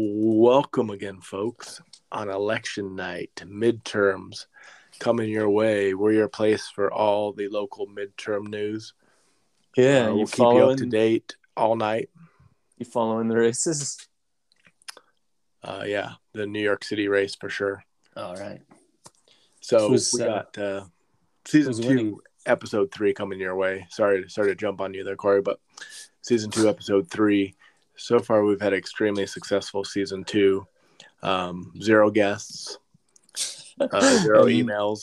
Welcome again, folks, on election night, midterms coming your way. We're your place for all the local midterm news. Yeah, Uh, you we'll keep you up to date all night. You following the races? Uh, yeah, the New York City race for sure. All right. So Who's, we uh, got uh, season two, winning? episode three coming your way. Sorry, to sorry to jump on you there, Corey, but season two, episode three. So far, we've had extremely successful season two. Um, zero guests, uh, zero emails.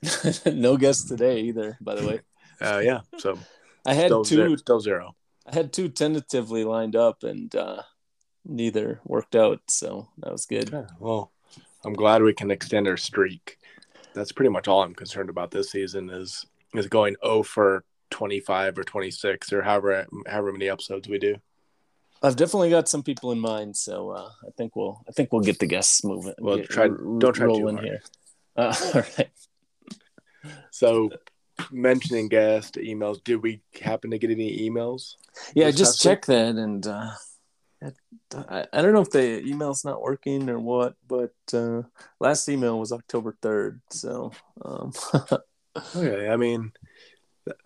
no guests today either. By the way, Uh, yeah, so I had still, two. still zero. I had two tentatively lined up, and uh, neither worked out. So that was good. Yeah, well, I'm glad we can extend our streak. That's pretty much all I'm concerned about this season is is going 0 for 25 or 26 or however however many episodes we do. I've definitely got some people in mind, so uh, I think we'll I think we'll get the guests moving. Well, get- try- don't try too hard. here. Uh, all right. So, mentioning guest emails, did we happen to get any emails? Yeah, just week? check that, and uh, I, I don't know if the email's not working or what, but uh, last email was October third, so um, Okay, I mean,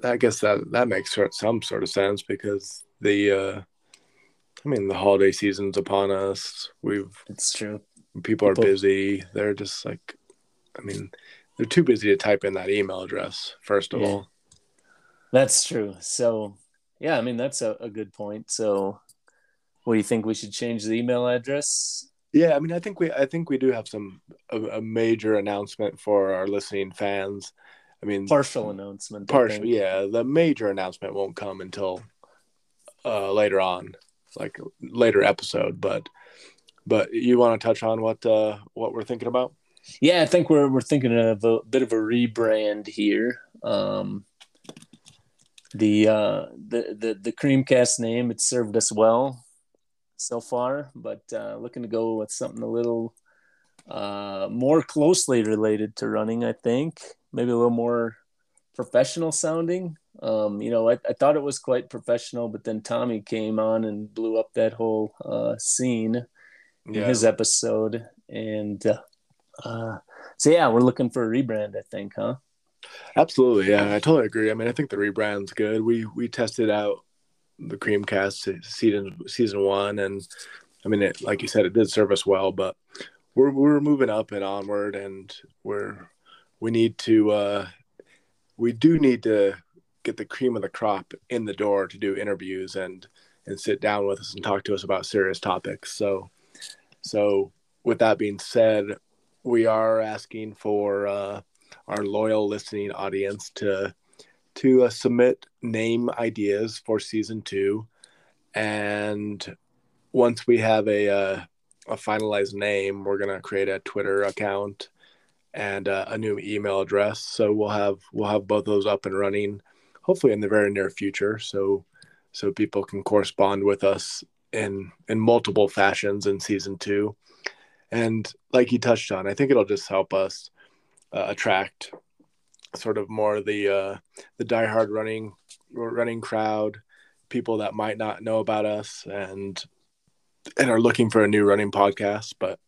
I guess that that makes some sort of sense because the, uh, I mean, the holiday season's upon us. We've it's true. people are People- busy. They're just like, I mean, they're too busy to type in that email address. First of Yeah. all, That's true. So yeah, I mean that's a, a good point. So, what do you think we should change the email address? yeah. I mean, I think we, I think we do have some a, a major announcement for our listening fans. I mean, Partial announcement. Partial. Yeah, the major announcement won't come until uh, later on, like later episode. But, but you want to touch on what uh, what we're thinking about? Yeah, I think we're we're thinking of a bit of a rebrand here. Um, the uh, the the the Creamcast name it served us well so far, but uh, looking to go with something a little uh, more closely related to running. I think maybe a little more professional sounding. Um, you know, I, I thought it was quite professional, but then Tommy came on and blew up that whole uh, scene in his episode and uh, uh so yeah we're looking for a rebrand i think huh Absolutely, yeah, I totally agree. I mean, I think the rebrand's good. We we tested out the Creamcast season season one, and I mean, it, like you said, it did serve us well. But we're we're moving up and onward, and we're we need to uh, we do need to get the cream of the crop in the door to do interviews and and sit down with us and talk to us about serious topics. So so with that being said, we are asking for. Uh, our loyal listening audience to to uh, submit name ideas for season two, and once we have a uh, a finalized name, we're gonna create a Twitter account and uh, a new email address. So we'll have we'll have both those up and running, hopefully in the very near future. So so people can correspond with us in in multiple fashions in season two, and like you touched on, I think it'll just help us uh, attract sort of more the uh, the diehard running running crowd, people that might not know about us and and are looking for a new running podcast, but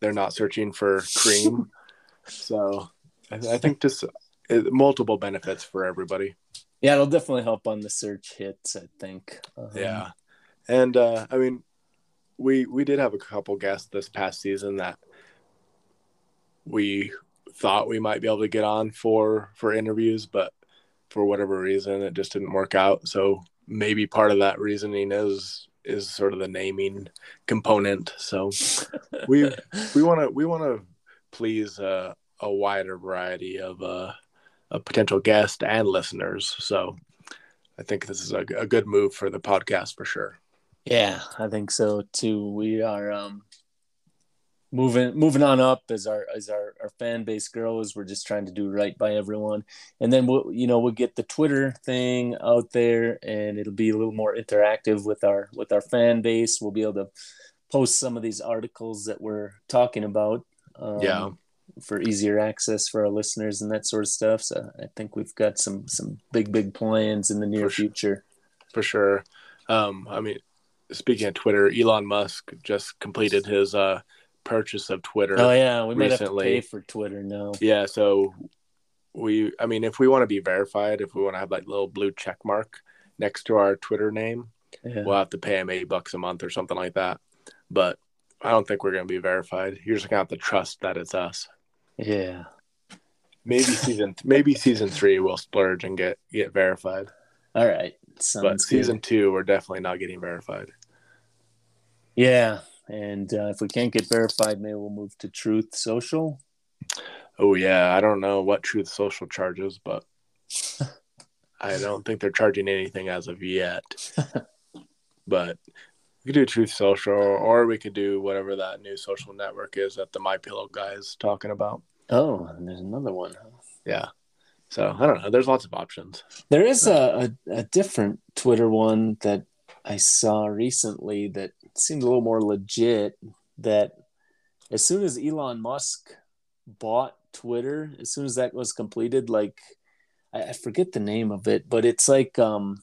they're not searching for cream. so I, I think just uh, multiple benefits for everybody. Yeah it'll definitely help on the search hits i think um, Yeah, and uh, I mean, we we did have a couple guests this past season that we thought we might be able to get on for for interviews, but for whatever reason, it just didn't work out. So maybe part of that reasoning is is sort of the naming component. So we we want to we want to please uh, a wider variety of uh, of potential guests and listeners. So I think this is a, a good move for the podcast for sure. yeah i think so too we are um moving moving on up as our as our, our fan base grows we're just trying to do right by everyone and then we'll you know we'll get the twitter thing out there and it'll be a little more interactive with our with our fan base we'll be able to post some of these articles that we're talking about um, Yeah. For easier access for our listeners and that sort of stuff so i think we've got some some big big plans in the near For sure. future for sure. Um, I mean, speaking of Twitter, Elon Musk just completed his uh, purchase of Twitter. Oh yeah, we might recently. have to pay for Twitter now. Yeah, so we, I mean, if we want to be verified, if we want to have like little blue check mark next to our Twitter name, Yeah. we'll have to pay him eight bucks a month or something like that. But I don't think we're going to be verified. You're just going to have to trust that it's us. Yeah. Maybe season, maybe season three we'll splurge and get get verified. All right. Sounds But good. season two, we're definitely not getting verified. Yeah. And uh, if we can't get verified, maybe we'll move to Truth Social. Oh yeah, I don't know what Truth Social charges, but I don't think they're charging anything as of yet. but we could do Truth Social, or we could do whatever that new social network is that the My Pillow guy is talking about. Oh, and there's another one. huh? Yeah. So I don't know. There's lots of options. There is a, a, a different Twitter one that I saw recently that seemed a little more legit. That as soon as Elon Musk bought Twitter, as soon as that was completed, like I, I forget the name of it, but it's like um,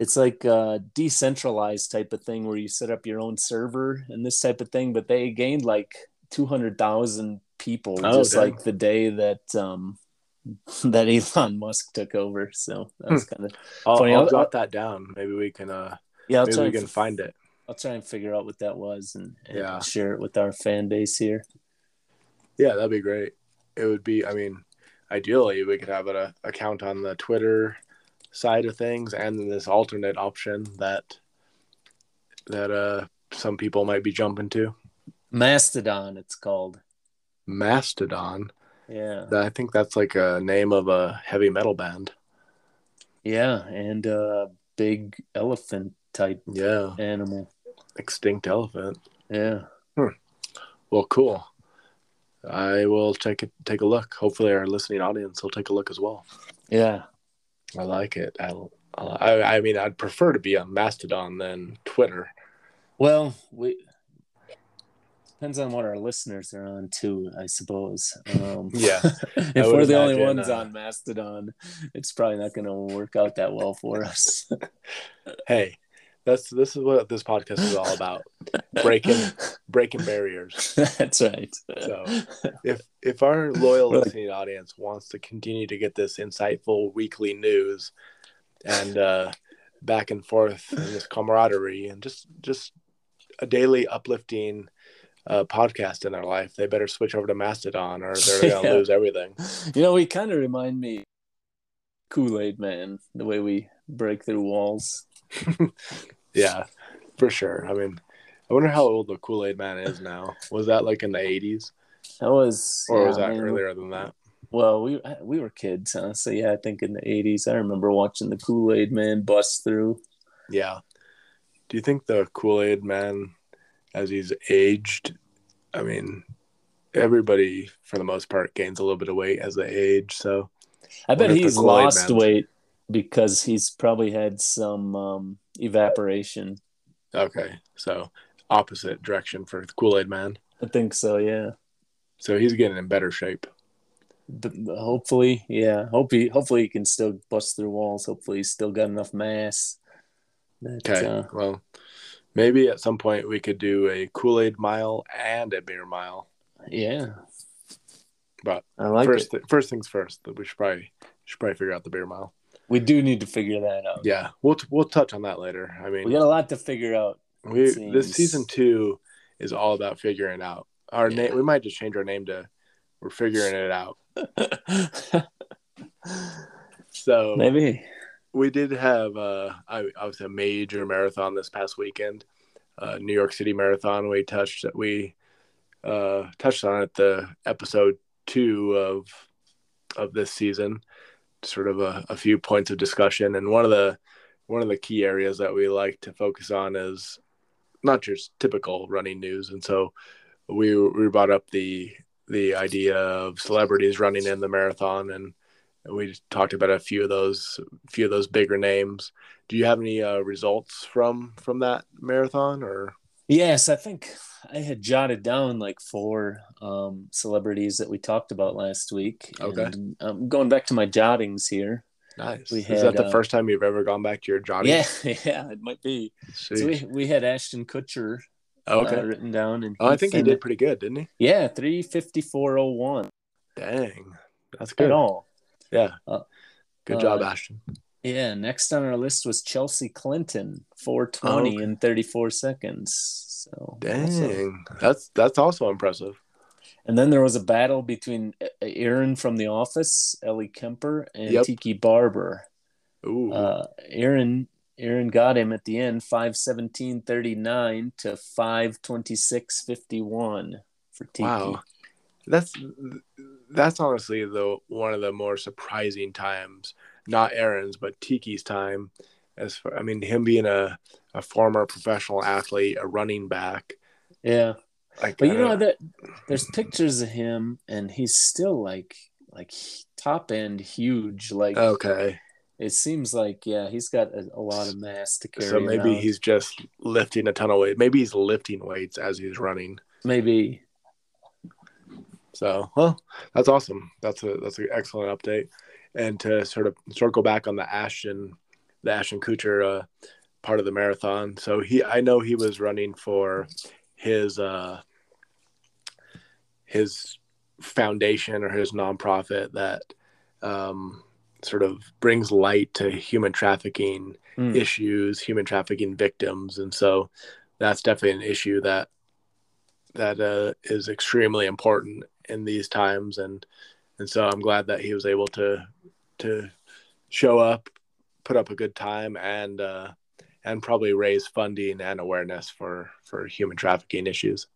it's like a decentralized type of thing where you set up your own server and this type of thing. But they gained like two hundred thousand people Oh, just dang. like the day that um that Elon Musk took over. So that was kind of I'll, Funny, I'll I'll- jot that down. Maybe we can. uh yeah. I'll Maybe try we can find it. I'll try and figure out what that was and, and Yeah. share it with our fan base here. Yeah, that'd be great. It would be. I mean, ideally, we could have an uh, account on the Twitter side of things, and then this alternate option that that uh some people might be jumping to. Mastodon, it's called. Mastodon. Yeah, I think that's like a name of a heavy metal band. yeah, and uh, big elephant type Yeah, animal. extinct elephant. Yeah, Well, cool. I will take it, take a look. Hopefully, our listening audience will take a look as well. yeah, I like it. I, I, I mean, I'd prefer to be on Mastodon than Twitter. Well, we depends on what our listeners are on too, I suppose. Um, Yeah, if we're the only ones uh, on Mastodon, it's probably not going to work out that well for us. Hey, that's this is what this podcast is all about: breaking breaking barriers. That's right. So, if if our loyal listening audience wants to continue to get this insightful weekly news and uh, back and forth and this camaraderie and just just a daily uplifting uh, podcast in their life, they better switch over to Mastodon or they're gonna Yeah. lose everything. You know, we kind of remind me Kool Aid Man, the way we break through walls. Yeah, for sure. I mean, I wonder how old the Kool Aid Man is now. Was that like in the eighties, That was, or yeah, was that man, earlier than that? Well, we we were kids, huh? So yeah, I think in the '80s, I remember watching the Kool Aid Man bust through. Yeah. Do you think the Kool Aid Man, as he's aged, I mean, everybody for the most part gains a little bit of weight as they age. So I bet Wonder if the he's lost weight because he's probably had some um, evaporation. okay, so opposite direction for the Kool Aid Man. I think so. Yeah. So he's getting in better shape. But hopefully, yeah. Hope he hopefully he can still bust through walls. Hopefully he's still got enough mass. That, Okay. uh, well, maybe at some point we could do a Kool Aid mile and a beer mile. yeah. But I like first, thi- first things first. We should probably should probably figure out the beer mile. We do need to figure that out. Yeah, we'll t- we'll touch on that later. I mean, We got a lot to figure out. We this season two is all about figuring out our Yeah. name. We might just change our name to "We're Figuring It Out." So Maybe. we did have uh, I, I was a major marathon this past weekend, uh, New York City Marathon. We touched we uh, touched on it the episode two of of this season. Sort of a, a few points of discussion, and one of the one of the key areas that we like to focus on is not just typical running news, and so we we brought up the the idea of celebrities running in the marathon and we talked about a few of those few of those bigger names. Do you have any uh, results from from that marathon or Yes, I think I had jotted down like four um, celebrities that we talked about last week. Okay. And, um, going back to my jottings here, Nice. We Is had, that the uh, first time you've ever gone back to your Johnny? Yeah, yeah, it might be. So we, we had Ashton Kutcher okay. uh, written down, and oh, I think he did pretty good, didn't he? Yeah, three fifty four oh one Dang, that's good. at all. Yeah. Uh, good job, uh, Ashton. Yeah, next on our list was Chelsea Clinton, four twenty Oh, okay. in thirty four seconds. So also- Dang, that's that's also impressive. And then there was a battle between Erin from The Office, Ellie Kemper, and Yep. Tiki Barber. Ooh, Uh, Erin Erin got him at the end, five seventeen thirty nine to five twenty six fifty one for Tiki. wow, that's that's honestly the one of the more surprising times. Not Erin's, but Tiki's time. As for, I mean, him being a a former professional athlete, a running back. Yeah, Like, but you know that there's pictures of him, and he's still like like top end huge. Like okay, it seems like yeah, he's got a, a lot of mass to carry. so maybe around. he's just lifting a ton of weight. Maybe he's lifting weights as he's running. maybe So, well, that's awesome. That's a that's an excellent update. And to sort of circle back on the Ashton, the Ashton Kutcher uh, part of the marathon. So he, I know he was running for his uh, his foundation or his nonprofit that um, sort of brings light to human trafficking Hmm. issues, human trafficking victims, and so that's definitely an issue that that uh, is extremely important in these times, and and so I'm glad that he was able to to show up, put up a good time, and uh, and probably raise funding and awareness for for human trafficking issues.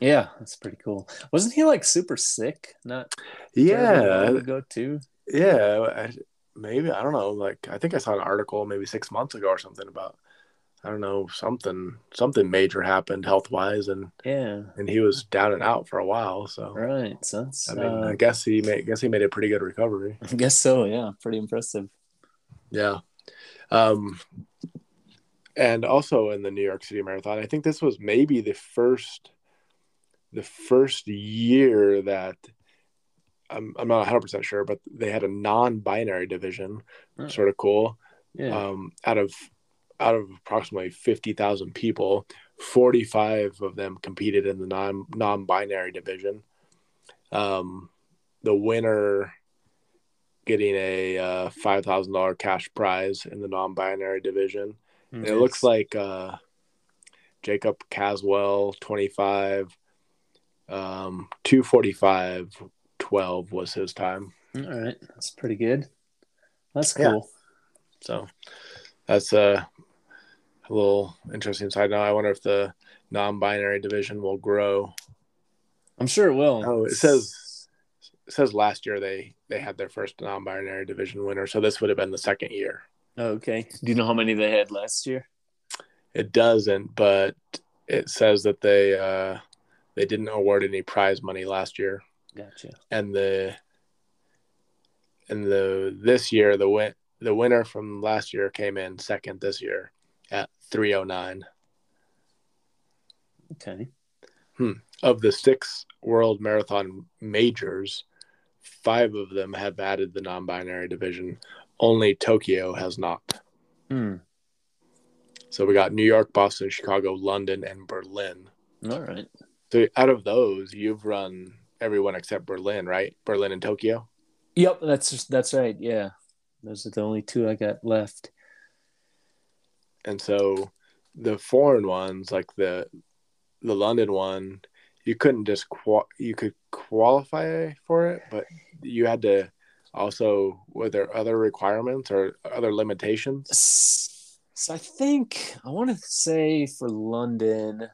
yeah, that's pretty cool. Wasn't he like super sick? Not Yeah, ago too. yeah. I, maybe I don't know. Like I think I saw an article maybe six months ago or something about I don't know something something major happened health wise, and Yeah, and he was down and out for a while. So right. So that's I mean, uh, I guess he made guess he made a pretty good recovery. I guess so. Yeah, pretty impressive. Yeah. Um, and also in the New York City Marathon, I think this was maybe the first, the first year that I'm, I'm not 100% sure, but they had a non-binary division, Oh. sort of cool. Yeah, Um, out of, out of approximately 50,000 people, 45 of them competed in the non, non-binary division. Um, the winner getting a uh, $5,000 cash prize in the non-binary division. And it looks like uh, Jacob Caswell, 25, um, 245, 12 was his time. all right. That's pretty good. That's Yeah. cool. So that's uh, a little interesting side note. I wonder if the non-binary division will grow. I'm sure it will. Oh, it says it says last year they they had their first non-binary division winner, so this would have been the second year. Okay. Do you know how many they had last year? It doesn't, but it says that they uh, they didn't award any prize money last year. Gotcha. and the and the this year the win the winner from last year came in second this year 309 Okay. Hmm. of the six world marathon majors five of them have added the non-binary division only tokyo has not Hmm. so we got new york boston chicago london and berlin All right. so out of those you've run everyone except berlin right berlin and tokyo Yep, that's that's right. Yeah, those are the only two I got left. And so the foreign ones like the the london one you couldn't just qual you could qualify for it but you had to also were there other requirements or other limitations So I think I want to say for London,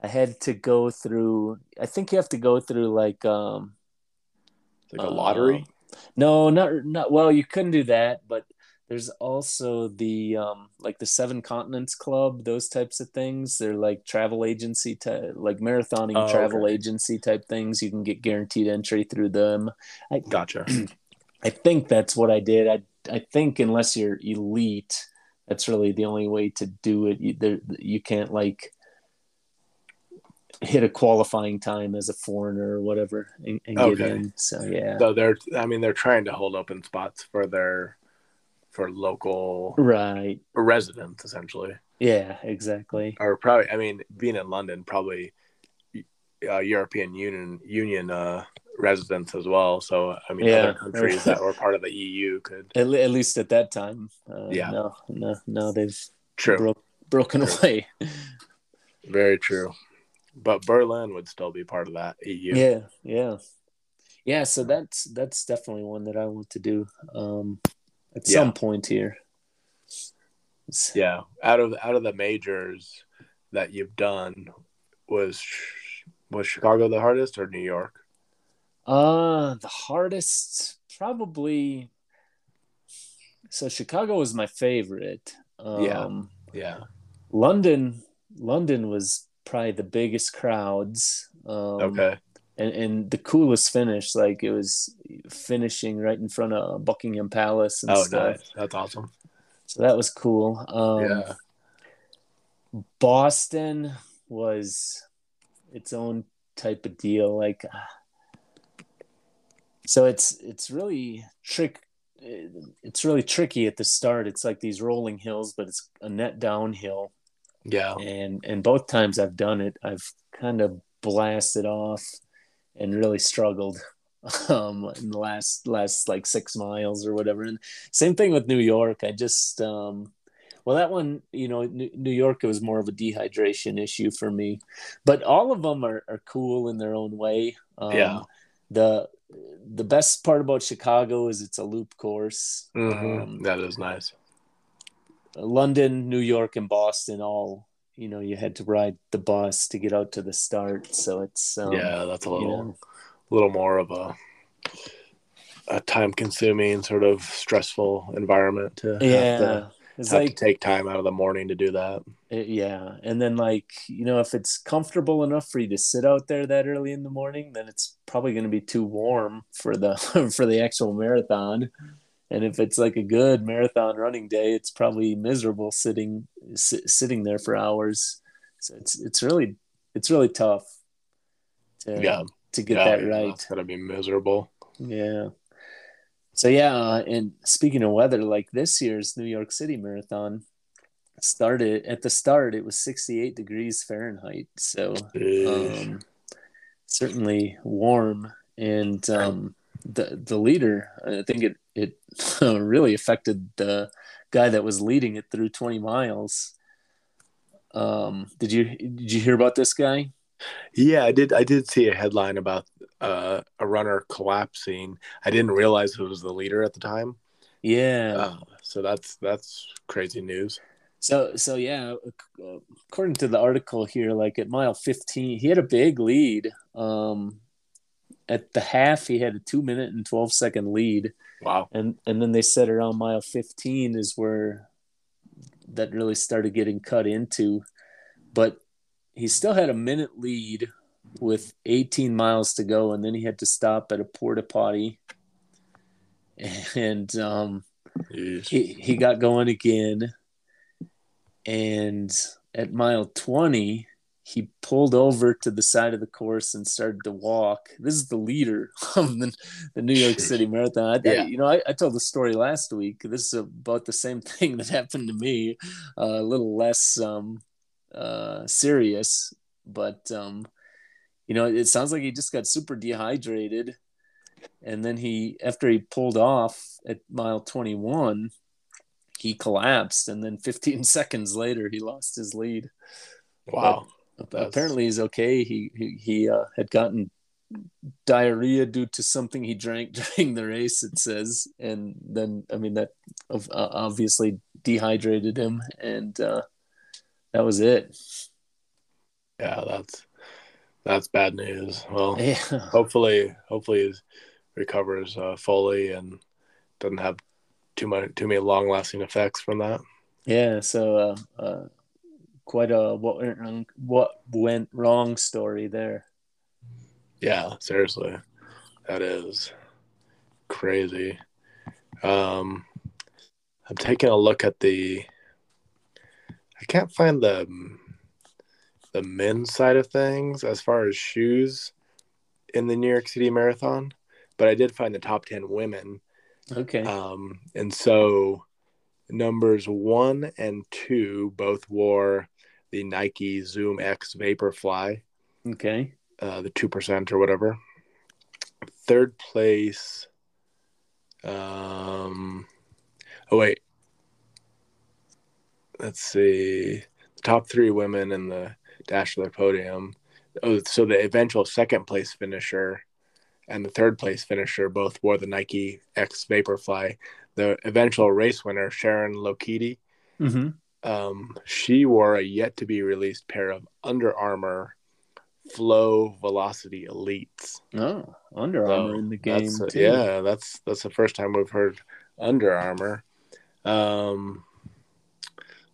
I had to go through. I think you have to go through like um like a Uh, lottery no, not not well. You couldn't do that, but there's also the um like the Seven Continents Club, those types of things. They're like travel agency type, like marathoning Oh, travel okay. agency type things. You can get guaranteed entry through them. I gotcha I think that's what I did. I I think unless you're elite, that's really the only way to do it. You, there, you can't like hit a qualifying time as a foreigner or whatever and, and get in. So yeah, so they're i mean they're trying to hold open spots for their for local right residents, essentially. Yeah, exactly. Or probably, I mean, being in London, probably uh, European Union Union uh, residents as well. So I mean, Yeah. other countries that were part of the EU could. At, at least at that time. Uh, Yeah. No, no, no. They've True, broke broken away. very true. But Berlin would still be part of that EU. Yeah, yeah, yeah. So that's that's definitely one that I want to do um, at Yeah. some point here. Yeah. Out of out of the majors that you've done, was was Chicago the hardest or New York? Uh, the hardest probably. So Chicago was my favorite. Um, Yeah. Yeah. London, London was probably the biggest crowds. Um, Okay. And and the coolest finish like it was finishing right in front of buckingham palace and Oh, stuff nice. That's awesome. so that was cool um yeah. boston was its own type of deal like so it's it's really trick it's really tricky at the start it's like these rolling hills but it's a net downhill Yeah. and and both times I've done it, I've kind of blasted off and really struggled um in the last last like six miles or whatever. And same thing with New York. I just um well that one you know New York it was more of a dehydration issue for me, but all of them are, are cool in their own way. Um, Yeah. The the best part about Chicago is it's a loop course. Mhm. Um, that is nice. London, New York, and Boston all you know you had to ride the bus to get out to the start, so it's um, yeah, that's a you little know, little more of a a time consuming sort of stressful environment to have to, yeah. It's have like to take time out of the morning to do that. it- yeah, and then like you know if it's comfortable enough for you to sit out there that early in the morning, then it's probably going to be too warm for the for the actual marathon. And if it's like a good marathon running day, it's probably miserable sitting si- sitting there for hours. So it's it's really it's really tough to Yeah. to get yeah, that yeah, right. It's gonna be miserable. Yeah. So yeah, uh, and speaking of weather, like this year's New York City Marathon started at the start. It was 68 degrees Fahrenheit, so um, certainly warm. And um, the the leader, I think it it really affected the guy that was leading it through 20 miles. Um, did you did you hear about this guy? Yeah, I did. I did see a headline about uh, a runner collapsing. I didn't realize it was the leader at the time. Yeah. Uh, so that's that's crazy news. So so yeah, according to the article here, like at mile 15, he had a big lead. Um, at the half, he had a two minute and 12 second lead, Wow. and and then they said around mile 15 is where that really started getting cut into, but he still had a minute lead with 18 miles to go, and then he had to stop at a porta potty, and um Jeez. he, he got going again and at mile 20 he pulled over to the side of the course and started to walk. This is the leader of the, the new york city marathon. I, Yeah. you know I, I told the story last week. This is about the same thing that happened to me uh, a little less um, uh, serious but um, you know it sounds like he just got super dehydrated. And then he after he pulled off at mile 21 he collapsed. And then 15 seconds later he lost his lead. Wow. That's- apparently he's okay. He he, he uh, had gotten diarrhea due to something he drank during the race it says. And then i mean that uh, obviously dehydrated him and uh, that was it. Yeah, that's that's bad news. Well, yeah. hopefully, hopefully he recovers uh, fully and doesn't have too much too many long lasting effects from that. Yeah, so uh, uh, quite a what went wrong, what went wrong story there. Yeah, seriously, that is crazy. Um, I'm taking a look at the. I can't find the the men's side of things as far as shoes in the New York City Marathon, but I did find the top ten women. Okay. Um, and so numbers one and two both wore the Nike Zoom X Vaporfly, Okay. uh, the two percent or whatever. Third place. Um. Oh wait. Let's see. The top three women in the dash of the podium. Oh, so the eventual second place finisher and the third place finisher both wore the Nike X Vaporfly. The eventual race winner, Sharon Lokedi, Mm-hmm. Um, she wore a yet to be released pair of Under Armour Flow Velocity Elites. Oh, Under So, Armour in the game. That's, too. yeah, that's that's the first time we've heard Under Armour. Um,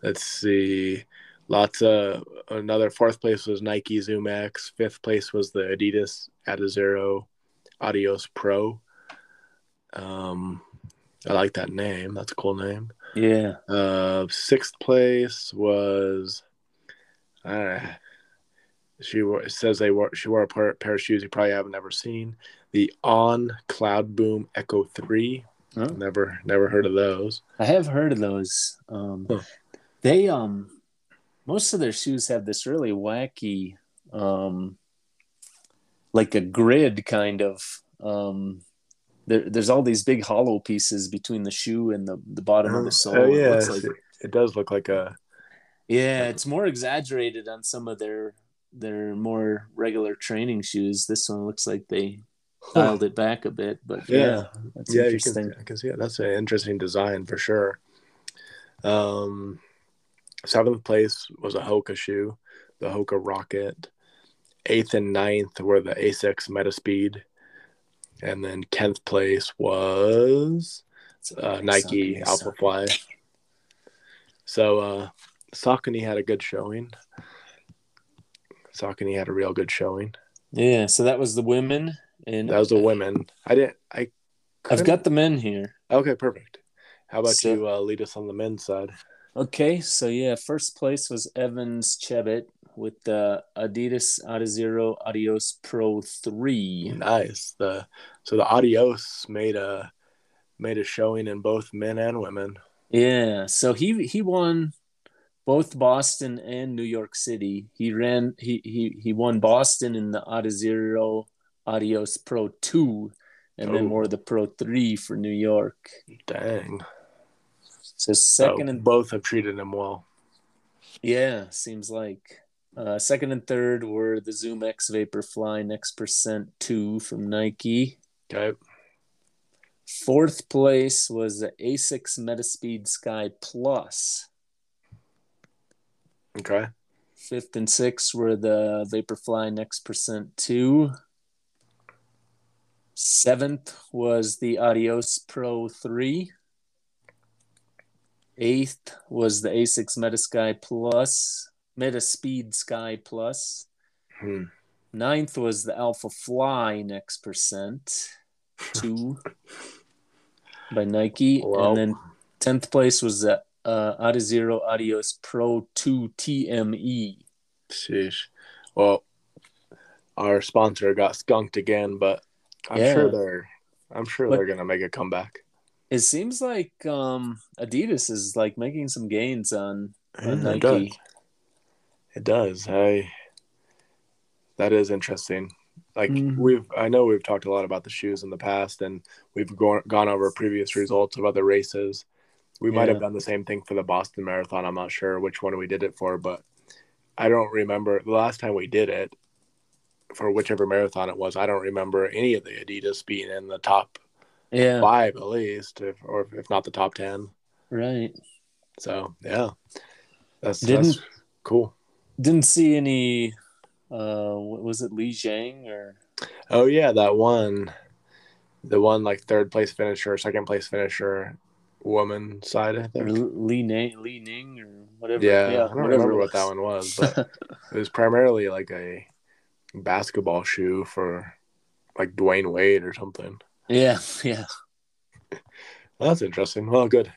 let's see, lots of another fourth place was Nike Zoom X. Fifth place was the Adidas Adizero Adios Pro. Um, I like that name. That's a cool name. Yeah. Uh, sixth place was, uh, she wore, it says they wore she wore a pair, pair of shoes you probably haven't ever seen. The On Cloud Boom Echo Three. Oh. Never never heard of those. I have heard of those. Um, Huh. They um, most of their shoes have this really wacky, um, like a grid kind of. Um, there, there's all these big hollow pieces between the shoe and the, the bottom of the sole. Oh yeah, it, like- it does look like a yeah, it's more exaggerated on some of their their more regular training shoes. This one looks like they dialed it back a bit, but yeah, Yeah. that's yeah. You interesting. can I can see it. That's an interesting design for sure. Um, seventh place was a Hoka shoe, the Hoka Rocket. Eighth and ninth were the Asics Metaspeed, and then tenth place was uh, Nike Saucony, Alpha Fly. So uh, Saucony had a good showing. Saucony had a real good showing. Yeah, so that was the women, and That was the women. I didn't. I. I've got the men here. Okay, perfect. How about So- you uh, lead us on the men's side? Okay, so yeah, first place was Evans Chebet with the Adidas Adizero Adios Pro 3. Nice. The so the Adios made a made a showing in both men and women. Yeah, so he he won both Boston and New York City. He ran he he he won Boston in the Adizero Adios Pro 2 and then Oh. wore the Pro 3 for New York. Dang. So second So and both have treated him well. Yeah, seems like. Uh, second and third were the Zoom X Vaporfly Next Percent 2 from Nike. Okay. Fourth place was the Asics Metaspeed Sky Plus. Okay. Fifth and sixth were the Vaporfly Next Percent 2. Seventh was the Adios Pro 3. Eighth was the Asics Metasky Plus, Metaspeed Sky Plus. Hmm. Ninth was the Alpha Fly Next Percent 2 by Nike. And then 10th place was the uh, Adizero Adios Pro 2 TME. Sheesh. Well, our sponsor got skunked again, but I'm Yeah. sure they're I'm sure But- they're gonna make a comeback. It seems like um, Adidas is like making some gains on, on Yeah, Nike. It does. I that is interesting. Like Mhm. we've I know we've talked a lot about the shoes in the past and we've gone gone over previous results of other races. We might have done the same thing for the Boston Marathon. I'm not sure which one we did it for, but I don't remember the last time we did it for whichever marathon it was. I don't remember any of the Adidas being in the top Yeah, five at least, if, or if not the top ten. right. So yeah, that's, Didn't- that's cool. Didn't see any. Uh, what was it Li Jiang or Oh yeah, that one, the one like third place finisher, second place finisher, woman side. I or. Li Ning, Li Ning or whatever? Yeah, yeah I don't remember what that one was, but it was primarily like a basketball shoe for like Dwyane Wade or something. yeah, yeah. well, That's interesting. Well, good.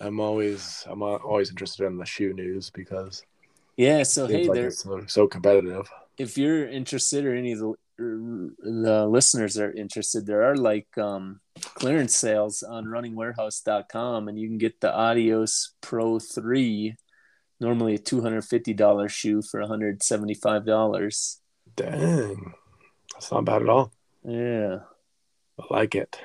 I'm always I'm always interested in the shoe news because Yeah, so seems hey like there it's so, so competitive. if you're interested or any of the the listeners are interested, there are like um, clearance sales on runningwarehouse.com, and you can get the Adios Pro 3, normally a $250 shoe for $175. Dang. That's not bad at all. Yeah. I like it.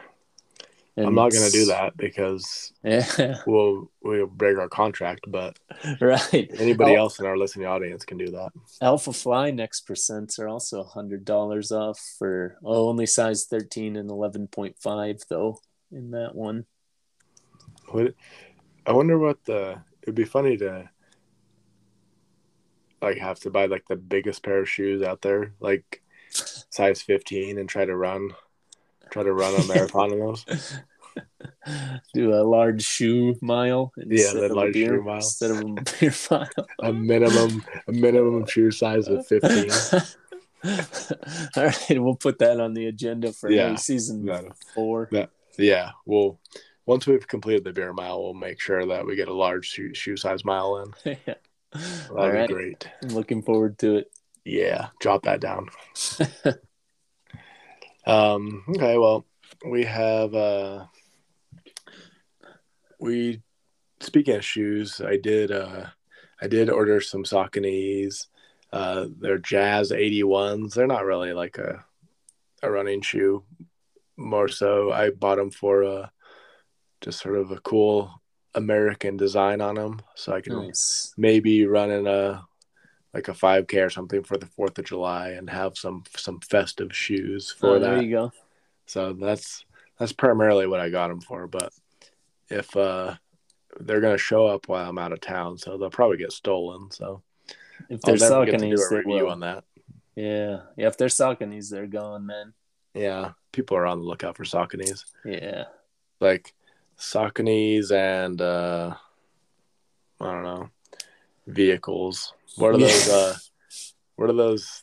And I'm not going to do that because Yeah, we'll we'll break our contract, but right. anybody Al- else in our listening audience can do that. Alpha Fly next percents are also hundred dollars off for oh, only size thirteen and eleven point five though in that one. What I wonder what the it'd be funny to like have to buy like the biggest pair of shoes out there, like size 15 and try to run try to run a marathon in those. Do a large shoe mile instead the of a large beer, shoe mile. instead of a beer mile. A minimum a minimum shoe size of 15. All right, we'll put that on the agenda for Yeah. season No. four. Yeah, we'll once we've completed the beer mile, we'll make sure that we get a large shoe, shoe size mile in. yeah. That'd All be right, great. I'm looking forward to it. Yeah, jot that down. Um, okay, well, we have uh we speaking of shoes, I did uh I did order some Sauconys. Uh they're Jazz 81s. They're not really like a a running shoe. More so I bought them for uh just sort of a cool American design on them so I can Nice. maybe in a like a 5k or something for the 4th of July and have some some festive shoes for Oh, there you go. So that's that's primarily what I got them for, but if uh they're going to show up while I'm out of town, so they'll probably get stolen, so If they're never get to do Sauconys, they review will. on that. Yeah, yeah. If they're Sauconys, they're gone, man. Yeah, people are on the lookout for Sauconys. Yeah. Like Sauconys and uh I don't know, vehicles. What are those uh what are those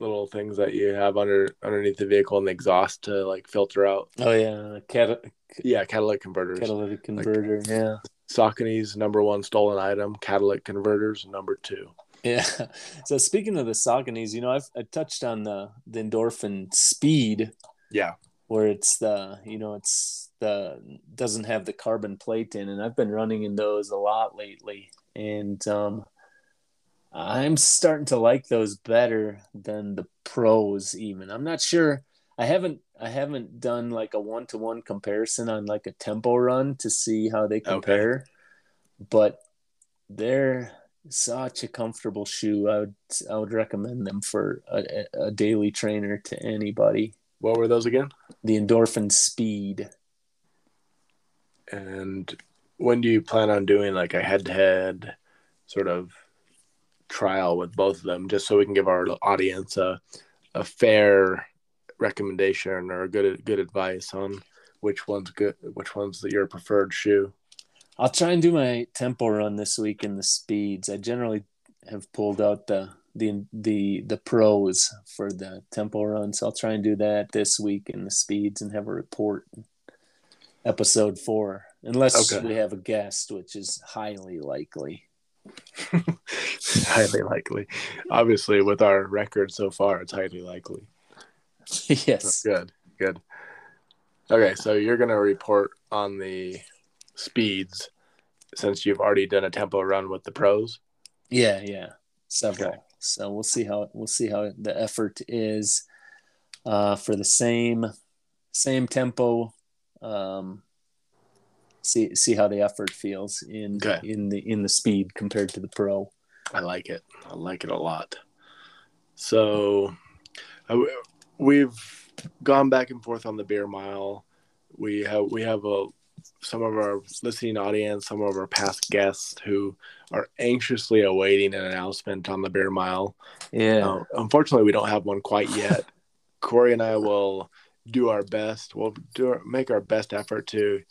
little things that you have under underneath the vehicle and the exhaust to like filter out? Oh yeah, Cat- Yeah, catalytic converters. catalytic converter. yeah, Saucony's number one stolen item, catalytic converters number two. yeah. So speaking of the Sauconys, you know, I've I touched on the the endorphin speed, Yeah. where it's the you know it's the doesn't have the carbon plate in, and I've been running in those a lot lately, and um, I'm starting to like those better than the pros. Even I'm not sure. I haven't I haven't done like a one to one comparison on like a tempo run to see how they compare, but they're such a comfortable shoe. I would I would recommend them for a, a daily trainer to anybody. What were those again? The endorphin speed. And when do you plan on doing like a head to head sort of trial with both of them, just so we can give our audience a a fair recommendation or good good advice on which one's good, which one's your preferred shoe? I'll try and do my tempo run this week in the speeds. I generally have pulled out the the the the pros for the tempo run, so I'll try and do that this week in the speeds and have a report episode four, unless Okay. we have a guest, which is highly likely. highly likely. Obviously, with our record so far, it's highly likely. yes. Good, good. Okay, so you're gonna report on the speeds since you've already done a tempo run with the pros. Yeah, yeah, several. Okay. So we'll see how we'll see how the effort is uh, for the same same tempo. Um, see see how the effort feels in Okay. in the in the speed compared to the pro. I like it. I like it a lot. So, I, we've gone back and forth on the beer mile. We have we have a some of our listening audience, some of our past guests who are anxiously awaiting an announcement on the beer mile. Yeah, Uh, unfortunately, we don't have one quite yet. Corey and I will do our best. We'll do our, make our best effort to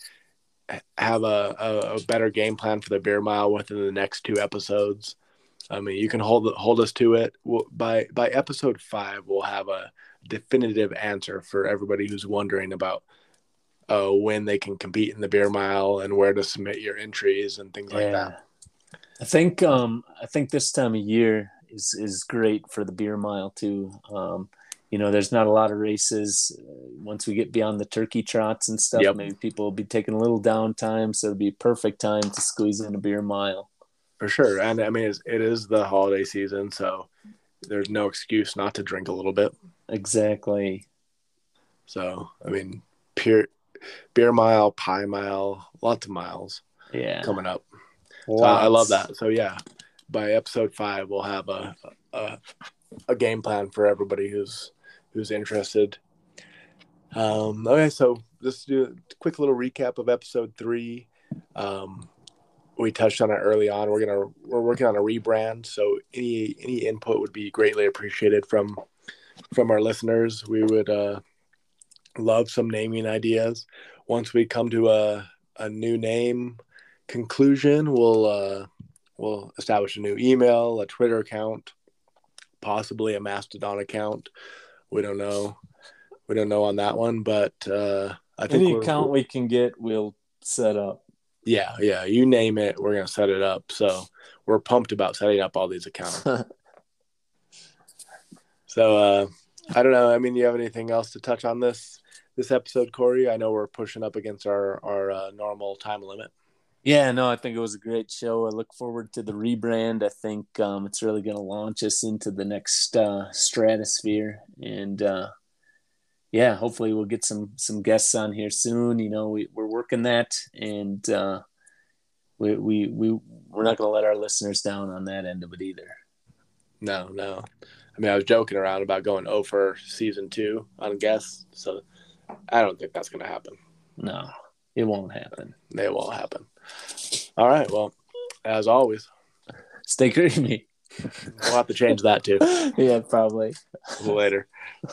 have a, a, a better game plan for the beer mile within the next two episodes. I mean, you can hold hold us to it. We'll, by by episode five, we'll have a definitive answer for everybody who's wondering about uh, when they can compete in the beer mile and where to submit your entries and things like that. I think um I think this time of year is is great for the beer mile too. Um, you know, there's not a lot of races. Uh, once we get beyond the turkey trots and stuff, Yep. maybe people will be taking a little downtime, so it'll be a perfect time to squeeze in a beer mile. For sure. And I mean, it's, it is the holiday season, so there's no excuse not to drink a little bit. Exactly. So, I mean, pure beer mile, pie mile, lots of miles Yeah. coming up. So I I love that. So yeah, by episode five, we'll have a, a a game plan for everybody who's who's interested. Um, okay, so let's do a quick little recap of episode three. Um, we touched on it early on. We're gonna we're working on a rebrand, so any any input would be greatly appreciated from from our listeners. We would uh, love some naming ideas. Once we come to a a new name conclusion, we'll uh, we'll establish a new email, a Twitter account, possibly a Mastodon account. We don't know. We don't know on that one, but uh, I think Any account we can get, we'll set up. yeah, yeah. You name it, we're gonna set it up. So we're pumped about setting up all these accounts. so uh, I don't know. I mean, do you have anything else to touch on this this episode, Corey? I know we're pushing up against our our uh, normal time limit. Yeah, no, I think it was a great show. I look forward to the rebrand. I think um, it's really going to launch us into the next uh, stratosphere, and uh, yeah, hopefully we'll get some some guests on here soon. You know, we, we're working that, and uh, we we we we're not going to let our listeners down on that end of it either. No, no. I mean, I was joking around about going over season two on guests, so I don't think that's going to happen. No, it won't happen. It won't happen. All right. Well, as always, Stay creamy. we'll have to change that too yeah, probably. later.